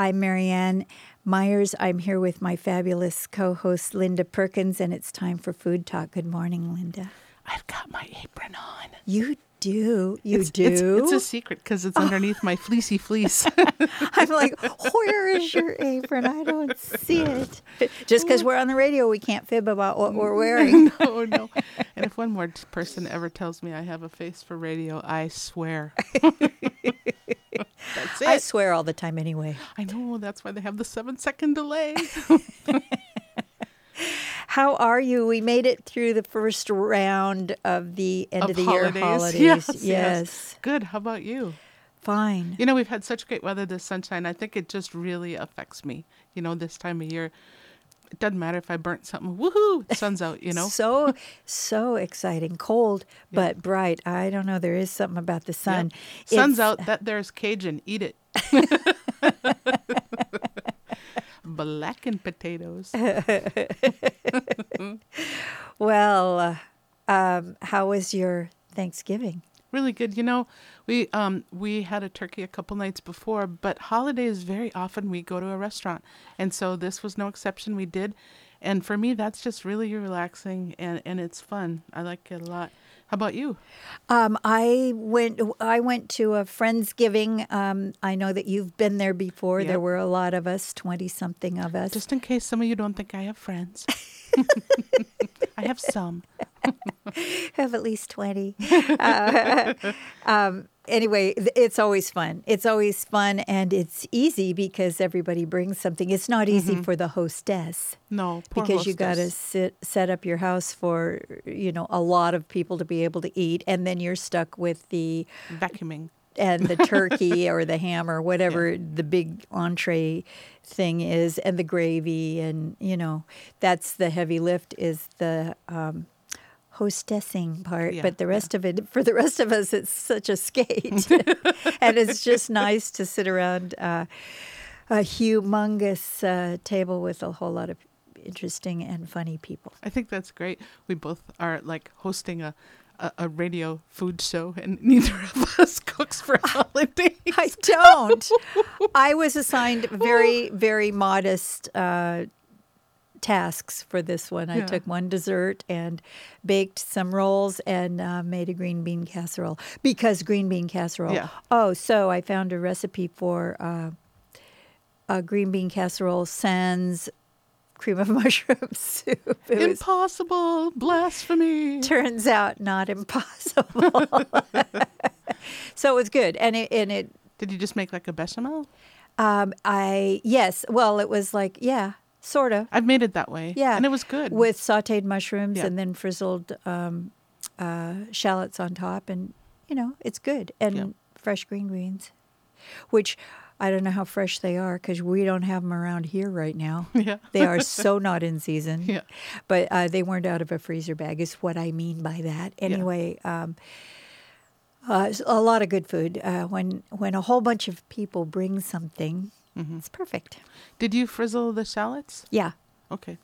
I'm Merianne Myers. I'm here with my fabulous co host, Linda Perkins, and it's time for Food Talk. Good morning, Linda. I've got my apron on. You do. You it's, do. It's, it's, a secret because it's underneath my fleecy fleece. I'm like, where is your apron? I don't see it. Just because we're on the radio, we can't fib about what we're wearing. no, no. And if one more person ever tells me I have a face for radio, I swear. That's it. I swear all the time anyway. I know. That's why they have the seven second delay. How are you? We made it through the first round of the end of, Of the holidays. year holidays. Yes, yes. yes. Good. How about you? Fine. You know, we've had such great weather this sunshine. I think it just really affects me. You know, this time of year. It doesn't matter if I burnt something. Woohoo! The sun's out, you know? So so exciting. Cold but bright. I don't know. There is something about the sun. Yep. Sun's It's- out. That there's Cajun. Eat it. Blackened potatoes. Well, um, how was your Thanksgiving? Really good. You know, we um we had a turkey a couple nights before, but holidays very often we go to a restaurant, and so this was no exception. We did, and for me that's just really relaxing and and it's fun. I like it a lot. How about you? Um, I went. I went to a friendsgiving. Um, I know that you've been there before. There were a lot of us, twenty something of us. Just in case some of you don't think I have friends, I have some. have at least 20. Uh, um, anyway, it's always fun. It's always fun and it's easy because everybody brings something. It's not easy for the hostess No, because you got to sit set up your house for, you know, a lot of people to be able to eat and then you're stuck with the vacuuming. And the turkey or the ham or whatever the big entree thing is and the gravy and you know that's the heavy lift is the um, hostessing part Yeah, but the rest of it for the rest of us it's such a skate. And it's just nice to sit around uh, a humongous uh, table with a whole lot of interesting and funny people. I think that's great. We both are like hosting a, a, a radio food show, and neither of us cooks for holidays. I don't. I was assigned very, very modest uh, tasks for this one. I Yeah. took one dessert and baked some rolls and uh, made a green bean casserole because green bean casserole. Yeah. Oh, so I found a recipe for uh, a green bean casserole sans cream of mushroom soup. It was, Impossible blasphemy. turns out not impossible. so it was good, and it and it Did you just make like a bechamel? Um, I yes, well, it was like yeah, sort of I've made it that way. yeah, and it was good. with sautéed mushrooms Yeah. and then frizzled um, uh, shallots on top, and you know it's good and Yeah. fresh green beans, which I don't know how fresh they are because we don't have them around here right now. yeah, They are so not in season. Yeah. But uh, they weren't out of a freezer bag, is what I mean by that. Anyway, um, uh, a lot of good food. Uh, when when a whole bunch of people bring something, Mm-hmm. it's perfect. Did you frizzle the shallots? Yeah. Okay.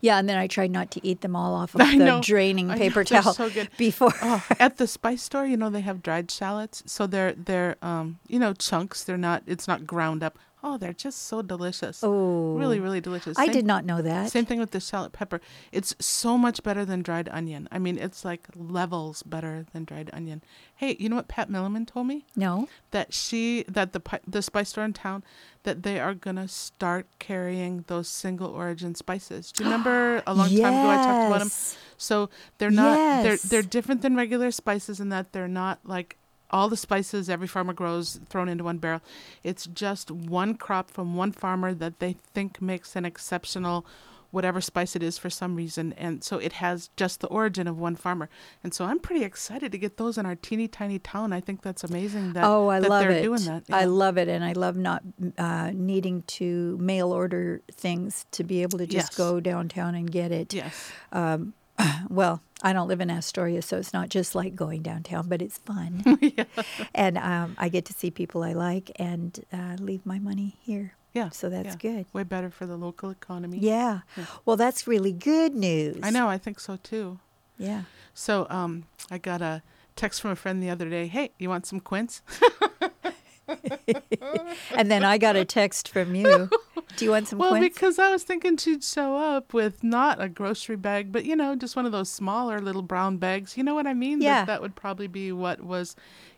Yeah, and then I tried not to eat them all off of I the know. draining know, paper they're towel so before. Oh, at the spice store, you know they have dried shallots, so they're they're um you know chunks. They're not. It's not ground up. Oh, they're just so delicious. Oh, really, really delicious. I did not know that. Same thing with the shallot pepper. It's so much better than dried onion. I mean, it's like levels better than dried onion. Hey, you know what Pat Milliman told me? No. That she that the the spice store in town that they are gonna start carrying those single origin spices. Do you remember a long time ago I talked about them? So they're not Yes. they're they're different than regular spices in that they're not like all the spices every farmer grows thrown into one barrel. It's just one crop from one farmer that they think makes an exceptional whatever spice it is for some reason and so it has just the origin of one farmer. And so I'm pretty excited to get those in our teeny tiny town. I think that's amazing that oh, I that love they're it. doing that. I love it, and I love not uh, needing to mail order things to be able to just Yes. go downtown and get it. yes. Well, I don't live in Astoria, so it's not just like going downtown, but it's fun. And um, I get to see people I like and uh, leave my money here. Yeah. So that's yeah. good. Way better for the local economy. Yeah. Well, that's really good news. I know, I think so too. Yeah. So um, I got a text from a friend the other day. Hey, you want some quince? and then I got a text from you. Do you want some Well, quince? because I was thinking she'd show up with not a grocery bag, but you know, just one of those smaller little brown bags. You know what I mean? That- Yeah. That, would probably be what was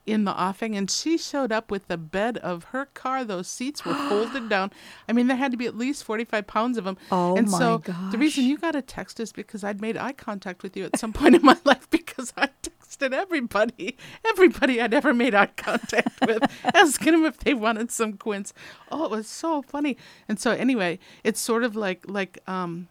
in the offing. And she showed up with the bed of her car. Those seats were folded down. I mean, there had to be at least 45 pounds of them. Oh, and my so the reason you got a text is because I'd made eye contact with you at some point in my life because I texted everybody, everybody I'd ever made eye contact with, asking them if they wanted some quince. Oh, it was so funny. And so anyway, it's sort of like like um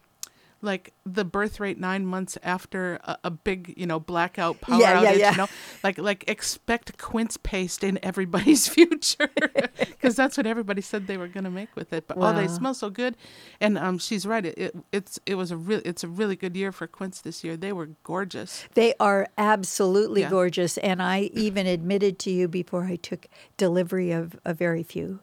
like the birth rate nine months after a, a big you know blackout power Yeah, yeah, outage yeah. you know like like expect quince paste in everybody's future because that's what everybody said they were going to make with it but oh they smell so good and um she's right it, it it's it was a real it's a really good year for quince this year they were gorgeous They are absolutely Yeah. gorgeous. And I even admitted to you before I took delivery of a very few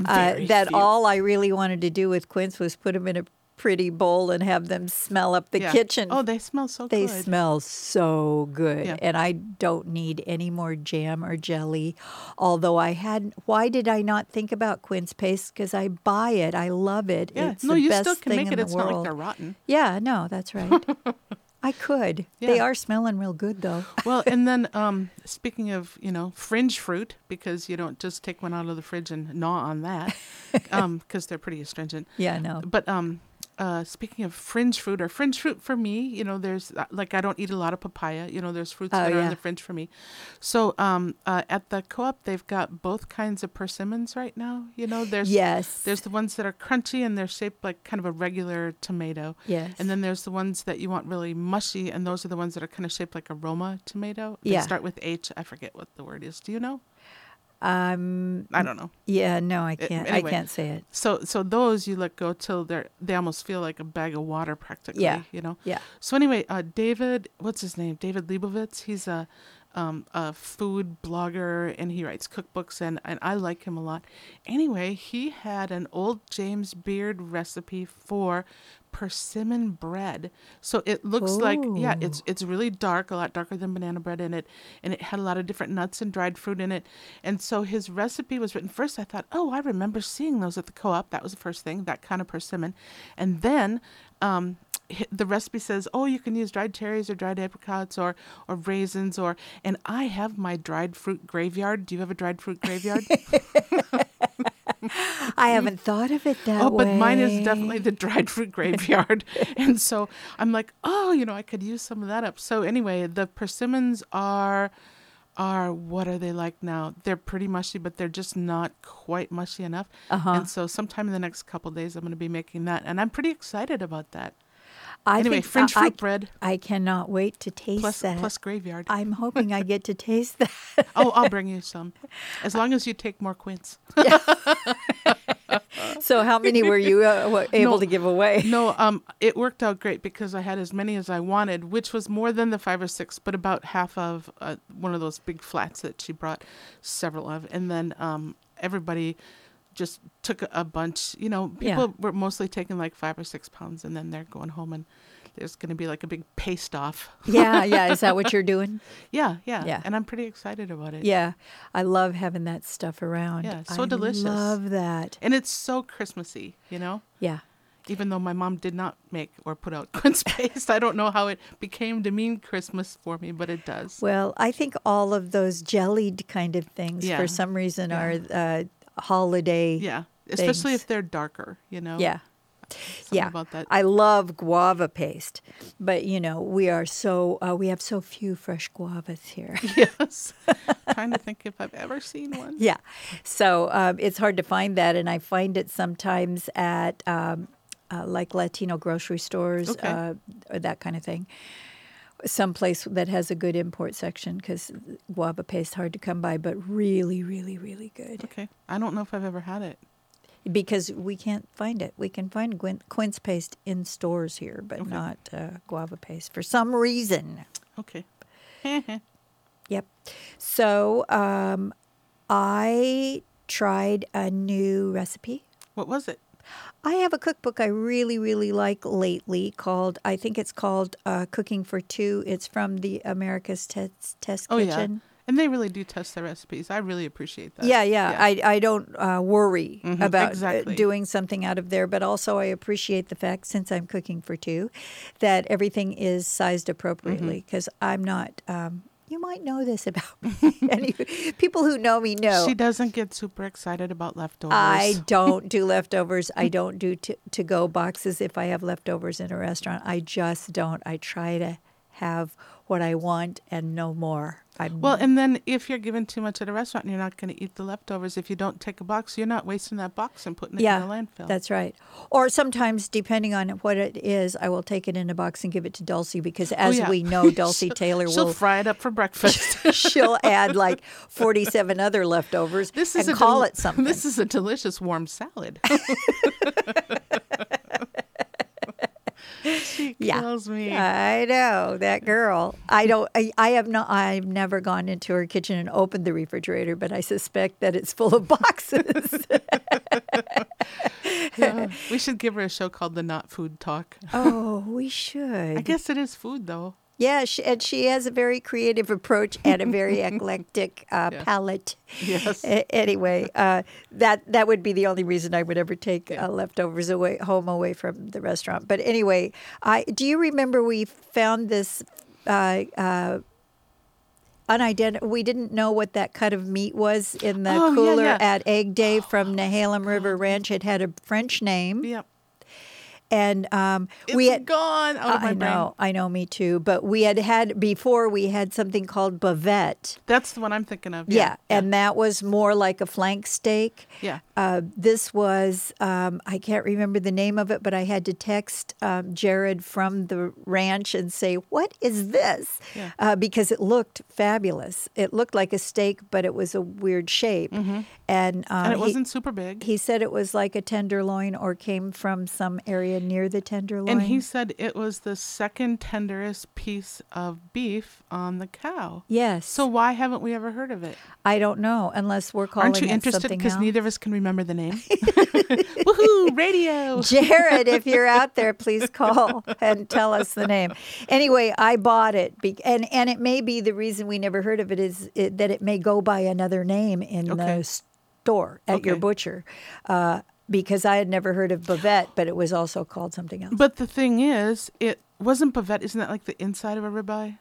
uh, Very that few. all I really wanted to do with quince was put them in a pretty bowl and have them smell up the Yeah. kitchen. oh they smell so They good They smell so good. Yeah. And I don't need any more jam or jelly. Although I had, why did I not think about quince paste? Because I buy it. I love it. yeah it's no you still can make it it's not like they're rotten Yeah, no, that's right. I could. They are smelling real good, though. well, and then um, speaking of, you know, fringe fruit, because you don't just take one out of the fridge and gnaw on that, because they're pretty astringent. Yeah, no. But um, uh, speaking of fringe fruit, or fringe fruit for me, you know, there's uh, like I don't eat a lot of papaya. You know, there's fruits Oh, that are yeah. on the fringe for me. So um, uh, at the co-op, they've got both kinds of persimmons right now. You know, there's Yes. there's the ones that are crunchy and they're shaped like kind of a regular tomato. yes. And then there's the ones that you want really mushy, and those are the ones that are kind of shaped like a Roma tomato. They Yeah. start with H. I forget what the word is. Do you know? Um. I don't know. Yeah. No, I can't. anyway. I can't say it. So so those you let go till they're they almost feel like a bag of water practically. Yeah. You know. Yeah. So anyway, uh, David, what's his name? David Lebovitz. He's a um, a food blogger and he writes cookbooks and, and I like him a lot. Anyway, he had an old James Beard recipe for persimmon bread. So it looks like yeah, it's it's really dark, a lot darker than banana bread in it, and it had a lot of different nuts and dried fruit in it. And so his recipe was written first. I thought, oh, I remember seeing those at the co-op. That was the first thing, that kind of persimmon. And then um, the recipe says, oh, you can use dried cherries or dried apricots or or raisins or. And I have my dried fruit graveyard. Do you have a dried fruit graveyard? I haven't thought of it that way. oh, way. but mine is definitely the dried fruit graveyard. and so I'm like, oh, you know, I could use some of that up. So anyway, the persimmons are are what are they like now? They're pretty mushy, but they're just not quite mushy enough. Uh-huh. And so sometime in the next couple days, I'm going to be making that, and I'm pretty excited about that. I anyway, think French I, fruit bread I cannot wait to taste plus that. plus graveyard. I'm hoping I get to taste that. oh, I'll bring you some, as long as you take more quince. So, how many were you uh, able No. to give away? No, um, it worked out great because I had as many as I wanted, which was more than the five or six, but about half of uh, one of those big flats that she brought several of, and then um, everybody just took a, bunch. You know, Yeah. people were mostly taking like five or six pounds, and then they're going home, and there's going to be like a big paste off. yeah, yeah. Is that what you're doing? Yeah, yeah, Yeah. and I'm pretty excited about it. Yeah, I love having that stuff around. Yeah, so I delicious. Love that. and it's so Christmassy, you know. Yeah. even though my mom did not make or put out quince paste. I don't know how it became to mean Christmas for me, but it does. Well, I think all of those jellied kind of things, Yeah. for some reason, Yeah. are uh, holiday. Yeah, especially things. if they're darker, you know. Yeah. Something yeah. about that. I love guava paste, but you know we are so uh, we have so few fresh guavas here. yes. Trying to think if I've ever seen one. yeah, so um, it's hard to find that, and I find it sometimes at um, uh, like Latino grocery stores, Okay. uh, or that kind of thing. Someplace that has a good import section because guava paste hard to come by, but really, really, really good. Okay. I don't know if I've ever had it. Because we can't find it. We can find quince paste in stores here, but Okay. not uh, guava paste for some reason. Okay. Yep. So um, I tried a new recipe. what was it? I have a cookbook I really, really like lately called, I think it's called uh, Cooking for Two. It's from the America's Test, Test Oh, yeah. Kitchen. And And they really do test their recipes. I really appreciate that. Yeah, yeah. I, I don't uh, worry Mhm, about uh, exactly. doing something out of there, but also I appreciate the fact, since I'm cooking for two, that everything is sized appropriately Mm-hmm. because I'm not. Um, you might know this about me. Any people who know me know. She doesn't get super excited about leftovers. I don't do leftovers. I don't do to, to go boxes if I have leftovers in a restaurant. I just don't. I try to have what I want and no more. I'm, Well, and then if you're given too much at a restaurant and you're not going to eat the leftovers, if you don't take a box, you're not wasting that box and putting it yeah, in the landfill. that's right. Or sometimes, depending on what it is, I will take it in a box and give it to Dulcie because, oh, as Oh, yeah. we know, Dulcie Taylor She'll will fry it up for breakfast. she'll add like forty-seven other leftovers this is and a call del- it something. This is a delicious warm salad. she Yeah. kills me. I know that girl. I don't. I, I have not. I've never gone into her kitchen and opened the refrigerator, but I suspect that it's full of boxes. Yeah. We should give her a show called The Not Food Talk. oh, we should. I guess it is food though. Yeah, she, and she has a very creative approach and a very eclectic uh, Yeah. palate. Yes. A- anyway, uh, that that would be the only reason I would ever take Yeah. uh, leftovers away home away from the restaurant. But anyway, I do you remember we found this uh, uh, unidentified? We didn't know what that cut of meat was in the Oh, yeah, cooler yeah. at Egg Day from Nehalem River Ranch. It had a French name, Yep. And um, we had. gone out of my I brain. know, I know, me too. But we had had before we had something called bavette. That's the one I'm thinking of. Yeah, and that was more like a flank steak. yeah. Uh, this was, um, I can't remember the name of it, but I had to text um, Jared from the ranch and say, What is this? Yeah. Uh, because it looked fabulous. It looked like a steak, but it was a weird shape. And, um, Mm-hmm. and it wasn't super big. He, said it was like a tenderloin or came from some area near the tenderloin. And he said it was the second tenderest piece of beef on the cow. Yes. So why haven't we ever heard of it? I don't know, unless we're calling Aren't you it interested? Because neither of us can remember the name. Woohoo! Radio. Jared, if you're out there, please call and tell us the name. Anyway, I bought it, be- and and it may be the reason we never heard of it is it, that it may go by another name in Okay. the store at your butcher, uh, because I had never heard of bavette, but it was also called something else. But the thing is, it wasn't bavette. Isn't that like the inside of a ribeye?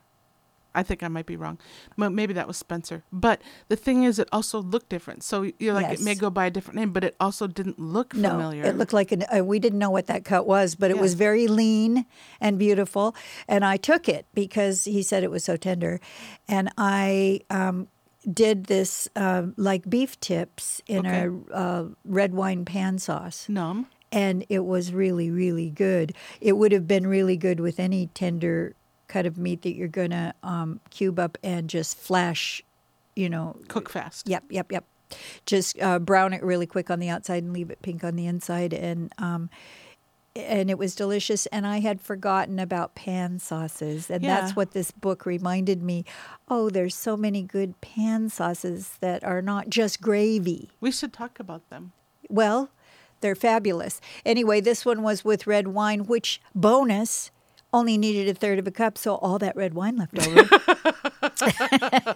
I think I might be wrong. Maybe that was Spencer. But the thing is, it also looked different. So you're like, it may go by a different name, but it also didn't look No, familiar. it looked like an. Uh, we didn't know what that cut was, but it Yeah. was very lean and beautiful. And I took it because he said it was so tender, and I um, did this uh, like beef tips in Okay. a uh, red wine pan sauce, numb. and it was really, really good. It would have been really good with any tender cut of meat that you're gonna um, cube up and just flash, you know, Cook fast. Yep, yep, yep. Just uh, brown it really quick on the outside and leave it pink on the inside, and um, and it was delicious. And I had forgotten about pan sauces, and that's what this book reminded me. Oh, there's so many good pan sauces that are not just gravy. We should talk about them. Well, they're fabulous. Anyway, this one was with red wine, which bonus only needed a third of a cup, so all that red wine left over.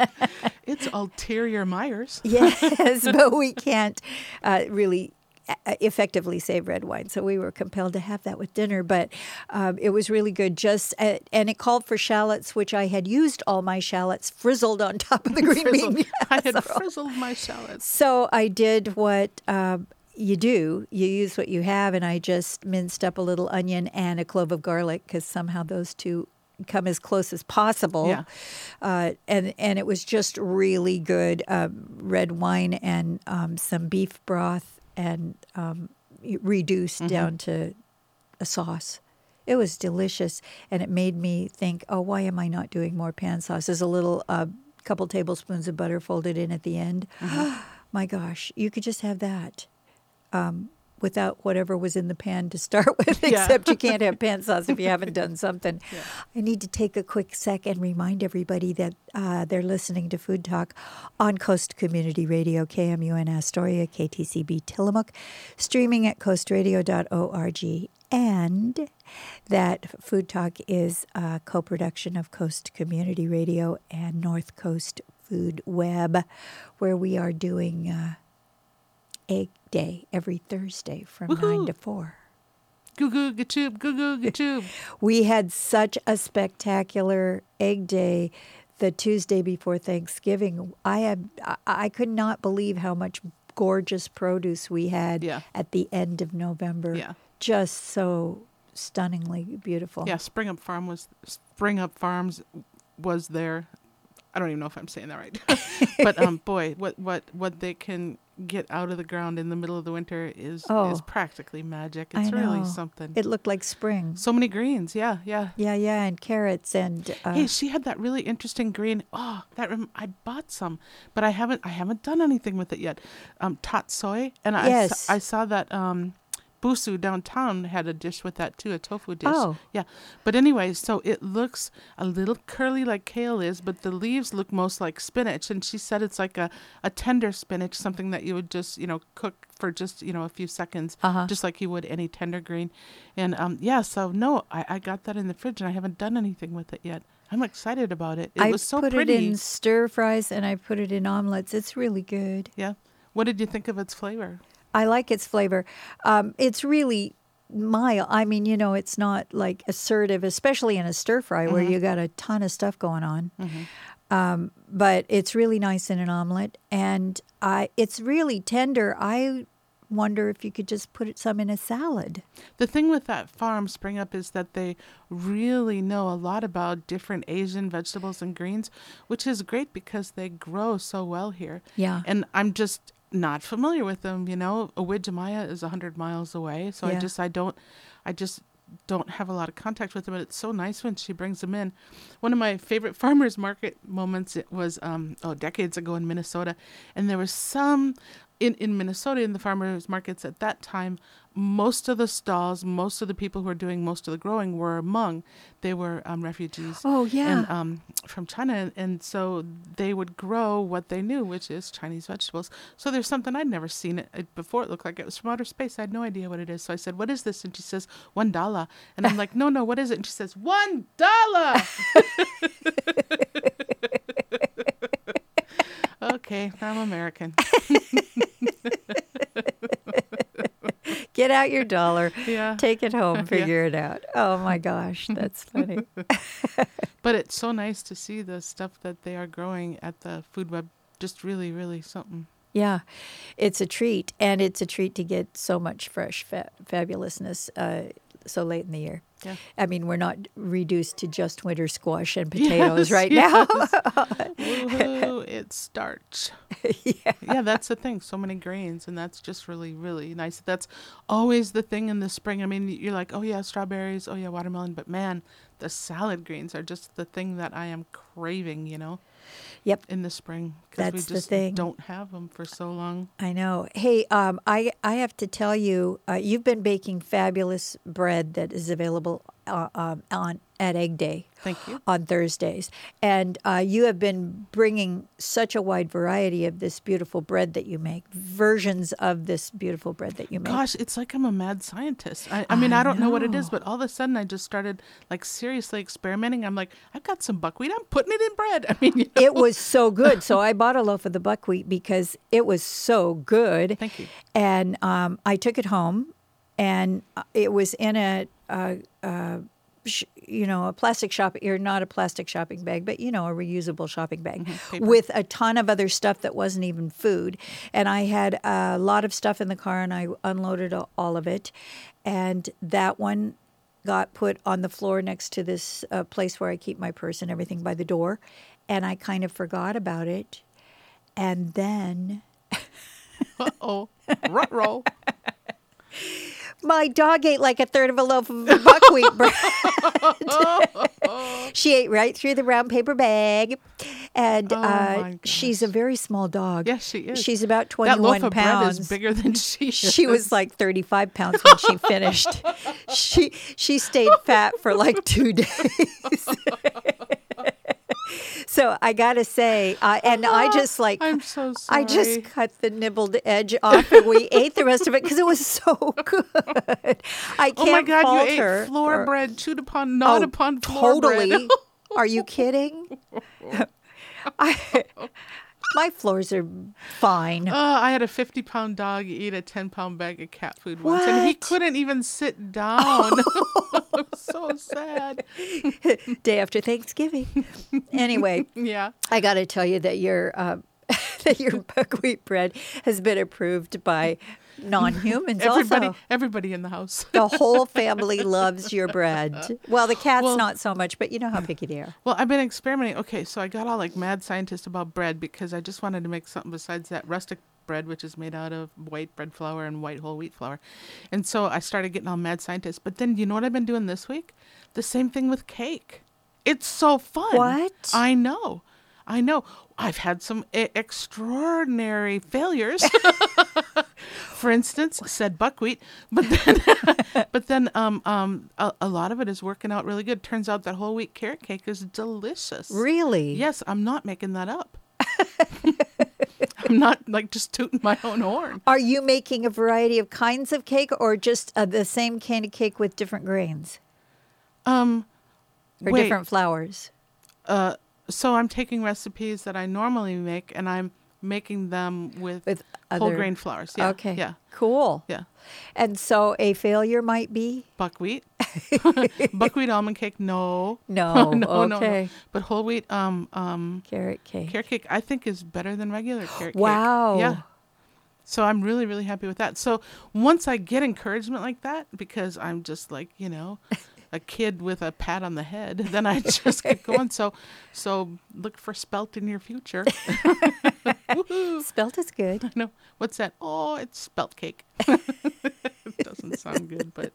It's ulterior Myers. Yes, but we can't uh, really uh, effectively save red wine, so we were compelled to have that with dinner. But um, it was really good. Just uh, and it called for shallots, which I had used all my shallots frizzled on top of the green Frizzled. bean. I had frizzled my shallots. So I did what um, you do. You use what you have, and I just minced up a little onion and a clove of garlic because somehow those two come as close as possible. Yeah. Uh, and and it was just really good. Um, red wine and um, some beef broth and um, reduced down to a sauce. It was delicious, and it made me think, oh, why am I not doing more pan sauce? There's a little uh, couple tablespoons of butter folded in at the end. My gosh, you could just have that um, without whatever was in the pan to start with, Yeah. except you can't have pan sauce if you haven't done something. I need to take a quick sec and remind everybody that uh, they're listening to Food Talk on Coast Community Radio, KMUN Astoria, KTCB Tillamook, streaming at coastradio.org, and that Food Talk is a co production of Coast Community Radio and North Coast Food Web, where we are doing uh, Egg Day every Thursday from 9 to 4. Goo goo gachoob, goo goo gachoob. We had such a spectacular egg day the Tuesday before Thanksgiving. I had I- I could not believe how much gorgeous produce we had Yeah. at the end of November. Yeah. Just so stunningly beautiful. Yeah, Spring Up Farm was Spring Up Farms was there. I don't even know if I'm saying that right, but um, boy, what what what they can get out of the ground in the middle of the winter is Oh. is practically magic. I It's really something. It looked like spring. so many greens, yeah, yeah. Yeah, yeah, and carrots and uh, hey, she had that really interesting green. Oh, that rem- I bought some, but I haven't I haven't done anything with it yet. Um, tatsoi, and I Yes. saw, I saw that um, Busu downtown had a dish with that too, a tofu dish. Oh. yeah. But anyway, so it looks a little curly like kale is, but the leaves look most like spinach. And she said it's like a, a tender spinach, something that you would just you know cook for just you know a few seconds, Uh-huh. just like you would any tender green. And um, yeah, so no, I, I got that in the fridge and I haven't done anything with it yet. I'm excited about it. It I was so put pretty. it in stir fries and I put it in omelets. It's really good. Yeah. What did you think of its flavor? I like its flavor. Um, it's really mild. I mean, you know, it's not like assertive, especially in a stir fry where you got a ton of stuff going on. Um, but it's really nice in an omelet, and I it's really tender. I wonder if you could just put it some in a salad. The thing with that farm Spring Up is that they really know a lot about different Asian vegetables and greens, which is great because they grow so well here. Yeah. And I'm just not familiar with them, you know. Owidjamaya is 100 miles away, so I just I don't I just don't have a lot of contact with them But it's so nice when she brings them in. One of my favorite farmers market moments it was um oh decades ago in Minnesota and there was some in, in Minnesota in the farmers markets at that time, most of the stalls, most of the people who were doing most of the growing were Hmong. They were um, refugees. Oh, yeah. And um, from China, and, and so they would grow what they knew, which is Chinese vegetables. So there's something I'd never seen it it before. It looked like it was from outer space. I had no idea what it is. So I said, "What is this?" And she says, "One dollar." And I'm like, "No, no, what is it?" And she says, "One dollar." okay, I'm American. Get out your dollar, Yeah. take it home, Yeah. figure it out. Oh my gosh, that's funny. But it's so nice to see the stuff that they are growing at the food web. Just really, really something. Yeah, it's a treat, and it's a treat to get so much fresh fa- fabulousness uh, so late in the year. Yeah. I mean, we're not reduced to just winter squash and potatoes Yes, right yes. now. Woohoo, it's starch. yeah. Yeah, that's the thing. So many grains, and that's just really, really nice. That's always the thing in the spring. I mean, you're like, oh yeah, strawberries, oh yeah, watermelon, but man, the salad greens are just the thing that I am craving. You know, Yep. in the spring because we just thing. don't have them for so long. I know. Hey, um, I I have to tell you, uh, you've been baking fabulous bread that is available uh, um, on at Egg Day. Thank you. On Thursdays, and uh, you have been bringing such a wide variety of this beautiful bread that you make, versions of this beautiful bread that you make. Gosh, it's like I'm a mad scientist. I, I mean, I I don't know what it is, but all of a sudden I just started like seriously experimenting. I'm like, I've got some buckwheat. I'm putting it in bread. I mean, you know. it was so good. So I bought a loaf of the buckwheat because it was so good. Thank you. And um, I took it home, and uh, it was in a, a, a sh- you know, a plastic shop or not a plastic shopping bag, but you know, a reusable shopping bag Mm-hmm. with a ton of other stuff that wasn't even food. And I had a lot of stuff in the car, and I unloaded all of it, and that one got put on the floor next to this uh, place where I keep my purse and everything by the door, and I kind of forgot about it. And then Uh oh, rut roll. My dog ate like a third of a loaf of buckwheat bread. she ate right through the brown paper bag, and Oh, uh, she's a very small dog. Yes, she is. She's about That twenty-one loaf of pounds. bread is bigger than she. she was like 35 pounds when she finished. she she stayed fat for like two days. So I gotta say, uh, and I just like I'm so sorry. I just cut the nibbled edge off, and we ate the rest of it because it was so good. I can't Oh my God! You ate floor for- bread, chewed upon, gnawed Oh, upon floor totally. bread. Are you kidding? I, my floors are fine. Oh, I had a 50 pound dog eat a 10 pound bag of cat food once, and he couldn't even sit down. I'm so sad. Day after Thanksgiving. Anyway, Yeah. I got to tell you that your uh, that your buckwheat bread has been approved by non-humans. Everybody, also, everybody in the house. the whole family loves your bread. Well, the cats Well- not so much, but you know how picky they are. Well, I've been experimenting. Okay, so I got all like mad scientist about bread because I just wanted to make something besides that rustic bread, which is made out of white bread flour and white whole wheat flour. And so I started getting all mad scientist. But then you know what I've been doing this week? The same thing with cake. It's so fun. What? I know. I know. I've had some e- extraordinary failures. For instance, said buckwheat, but then, but then, um, um, a, a lot of it is working out really good. Turns out that whole wheat carrot cake is delicious. Really? Yes, I'm not making that up. I'm not like just tooting my own horn. Are you making a variety of kinds of cake, or just uh, the same kind of cake with different grains Um, or wait, different flours? uh, so I'm taking recipes that I normally make and I'm making them with, With whole other- grain flours. Yeah. okay. Yeah. Cool. Yeah. And so a failure might be Buckwheat. Buckwheat almond cake, no. no. no, no, okay. no. But whole wheat um um Carrot cake. carrot cake I think is better than regular carrot cake. Wow. Yeah. So I'm really, really happy with that. So once I get encouragement like that, because I'm just like, you know, a kid with a pat on the head, then I just keep going. So so look for spelt in your future. Spelt is good. No, what's that? Oh, it's spelt cake. it doesn't sound good, but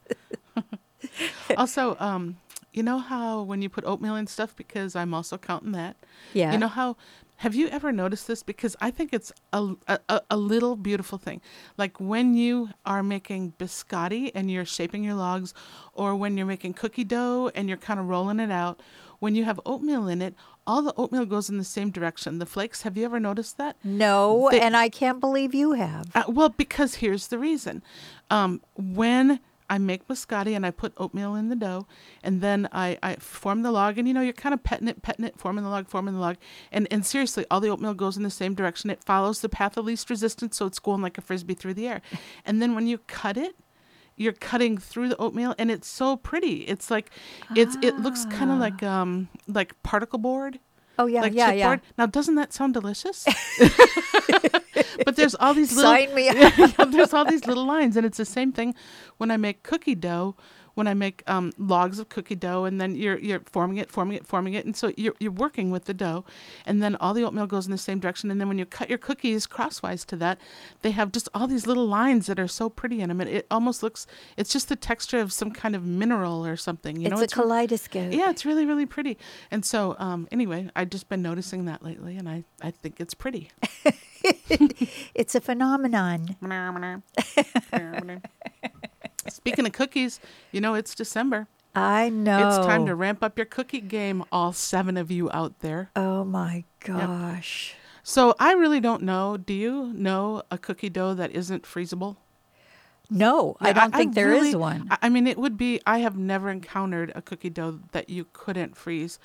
also, um, you know how when you put oatmeal in stuff, because I'm also counting that. Yeah. You know how? Have you ever noticed this? Because I think it's a, a, a little beautiful thing. Like when you are making biscotti and you're shaping your logs, or when you're making cookie dough and you're kind of rolling it out, when you have oatmeal in it, all the oatmeal goes in the same direction. The flakes, have you ever noticed that? no, They- and I can't believe you have. Uh, well, because here's the reason. Um, when I make biscotti and I put oatmeal in the dough, and then I, I form the log, and you know, you're kind of petting it, petting it, forming the log, forming the log. And, and seriously, all the oatmeal goes in the same direction. It follows the path of least resistance, so it's going like a frisbee through the air. And then when you cut it, you're cutting through the oatmeal and it's so pretty. It's like it's it looks kind of like um like particle board Oh yeah, like yeah, yeah. Now, doesn't that sound delicious? but there's all these little Sign me up. There's all these little lines, and it's the same thing when I make cookie dough. When I make um, logs of cookie dough, and then you're you're forming it, forming it, forming it, and so you're you're working with the dough, and then all the oatmeal goes in the same direction, and then when you cut your cookies crosswise to that, they have just all these little lines that are so pretty in them. It, it almost looks, it's just the texture of some kind of mineral or something. You it's know, a kaleidoscope. yeah, it's really, really pretty. And so, um, anyway, I've just been noticing that lately, and I, I think it's pretty. It's a phenomenon. Speaking of cookies, you know, it's December. I know. It's time to ramp up your cookie game, all seven of you out there. Oh my gosh. So, I really don't know. Do you know a cookie dough that isn't freezable? No, I don't think there is really- one. I, I mean, it would be. I have never encountered a cookie dough that you couldn't freeze.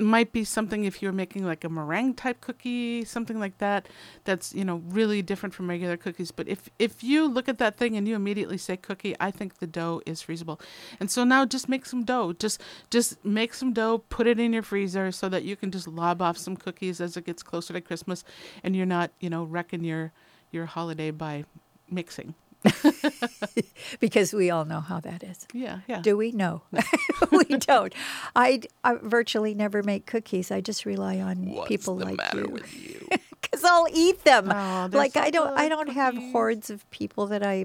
Might be something if you're making like a meringue type cookie, something like that. That's you know really different from regular cookies. But if if you look at that thing and you immediately say cookie, I think the dough is freezable. And so now just make some dough. Just just make some dough, put it in your freezer so that you can just lob off some cookies as it gets closer to Christmas, and you're not you know wrecking your your holiday by mixing. because we all know how that is. Yeah, yeah. Do we? No, we don't. I, I virtually never make cookies. I just rely on people like you. you? Because I'll eat them. Oh, like so I don't. I don't have hordes of people that I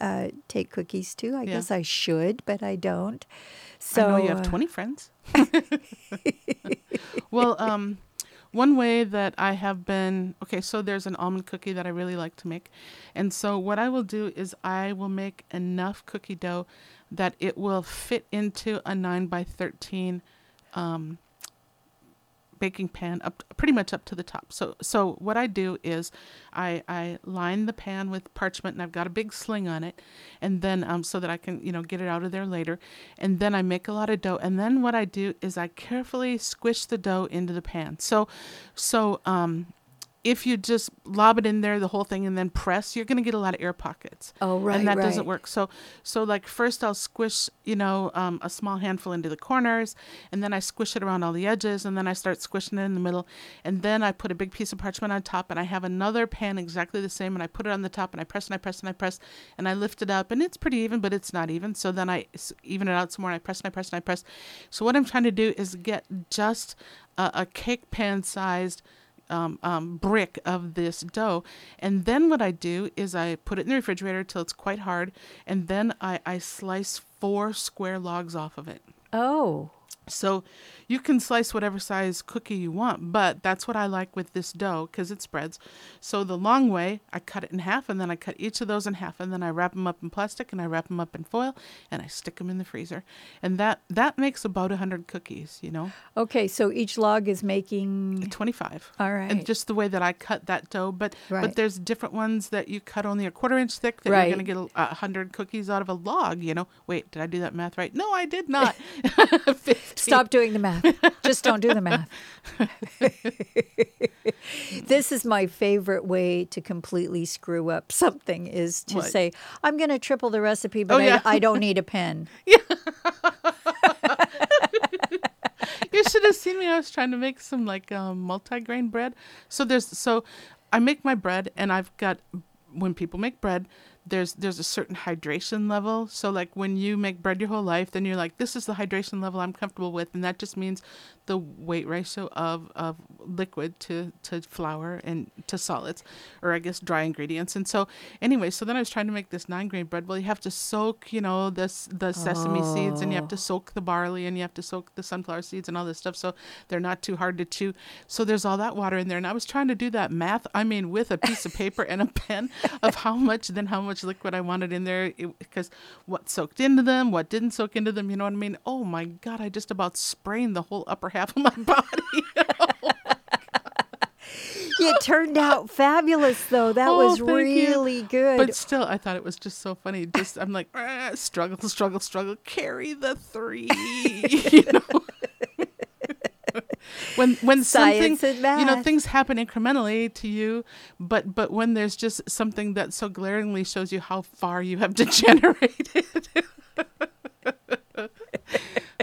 uh, take cookies to. I Yeah. guess I should, but I don't. So I know you have uh, 20 friends. well, um, one way that I have been okay, so there's an almond cookie that I really like to make. And so what I will do is I will make enough cookie dough that it will fit into a 9 by 13 um, baking pan up pretty much up to the top. So so what I do is I I line the pan with parchment and I've got a big sling on it and then um so that I can, you know, get it out of there later. And then I make a lot of dough and then what I do is I carefully squish the dough into the pan. So so um if you just lob it in there the whole thing and then press you're going to get a lot of air pockets. Oh, right, and that doesn't work. So so like first i'll squish you know um, a small handful into the corners and then i squish it around all the edges and then i start squishing it in the middle and then i put a big piece of parchment on top and i have another pan exactly the same and i put it on the top and i press and i press and i press and i lift it up and it's pretty even but it's not even. So then I even it out some more and i press and i press and i press. So what i'm trying to do is get just a, a cake pan sized um, um, brick of this dough. And then what I do is I put it in the refrigerator till it's quite hard, and then I, I slice four square logs off of it. Oh, So you can slice whatever size cookie you want, but that's what I like with this dough because it spreads. So the long way, I cut it in half and then I cut each of those in half and then I wrap them up in plastic and I wrap them up in foil and I stick them in the freezer. And that that makes about 100 cookies, you know. okay. So each log is making. 25. All right. And just the way that I cut that dough, but Right. but there's different ones that you cut only a quarter inch thick that Right. you're going to get a, a hundred cookies out of a log. You know, wait, did I do that math right? No, I did not. Stop doing the math. Just don't do the math. this is my favorite way to completely screw up something is to What? say, I'm going to triple the recipe, but Oh, yeah. I, I don't need a pen. you should have seen me. I was trying to make some like um, multi-grain bread. So there's so I make my bread, and I've got when people make bread, there's there's a certain hydration level. So like when you make bread your whole life, then you're like, this is the hydration level I'm comfortable with, and that just means the weight ratio of of liquid to to flour and to solids, or I guess dry ingredients. And so anyway, so then I was trying to make this nine grain bread. Well, you have to soak, you know, this the sesame seeds, and you have to oh. soak the barley, and you have to soak the sunflower seeds and all this stuff, so they're not too hard to chew. So there's all that water in there, and I was trying to do that math. I mean, with a piece of paper and a pen of how much, then how much liquid I wanted in there, because what soaked into them, what didn't soak into them. You know what I mean? Oh my God, I just about sprained the whole upper half of my body. It turned out fabulous, though. That Oh, was thank you. really good. But still, I thought it was just so funny. Just I'm like, "Ah, struggle, struggle, struggle, carry the three. you know. when when Science something you know things happen incrementally to you, but but when there's just something that so glaringly shows you how far you have degenerated.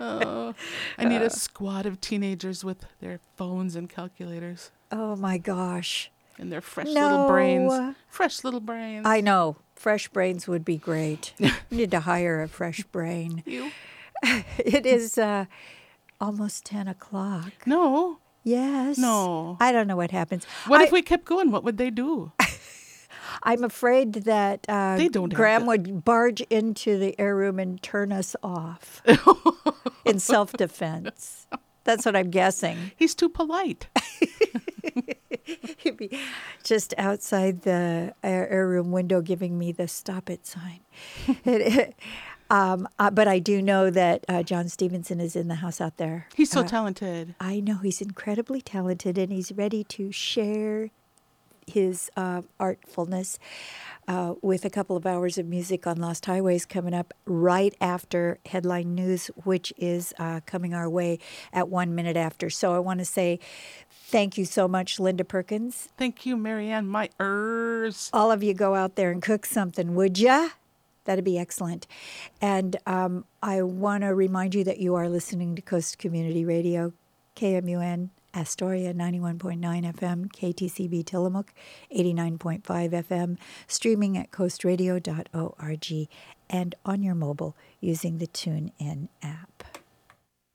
oh, I need a squad of teenagers with their phones and calculators oh my gosh. and their fresh little brains. Fresh little brains. I know. Fresh brains would be great. need to hire a fresh brain. you. It is uh, almost 10 o'clock. No. Yes. No. I don't know what happens. What I, if we kept going? What would they do? I'm afraid that uh, They don't Graham would barge into the air room and turn us off in self defense. That's what I'm guessing. He's too polite. He'd be just outside the air, room window giving me the stop it sign. Um, uh, but I do know that uh, John Stevenson is in the house out there. He's so Uh, talented. I know he's incredibly talented and he's ready to share his uh, artfulness uh, with a couple of hours of music on Lost Highways coming up right after headline news, which is uh, coming our way at one minute after. So I want to say thank you so much, Linda Perkins. Thank you, Merianne. My ers. All of you go out there and cook something, would ya? That'd be excellent. And um, I want to remind you that you are listening to Coast Community Radio, KMUN Astoria 91.9 FM, KTCB Tillamook 89.5 FM, streaming at coastradio.org and on your mobile using the TuneIn app.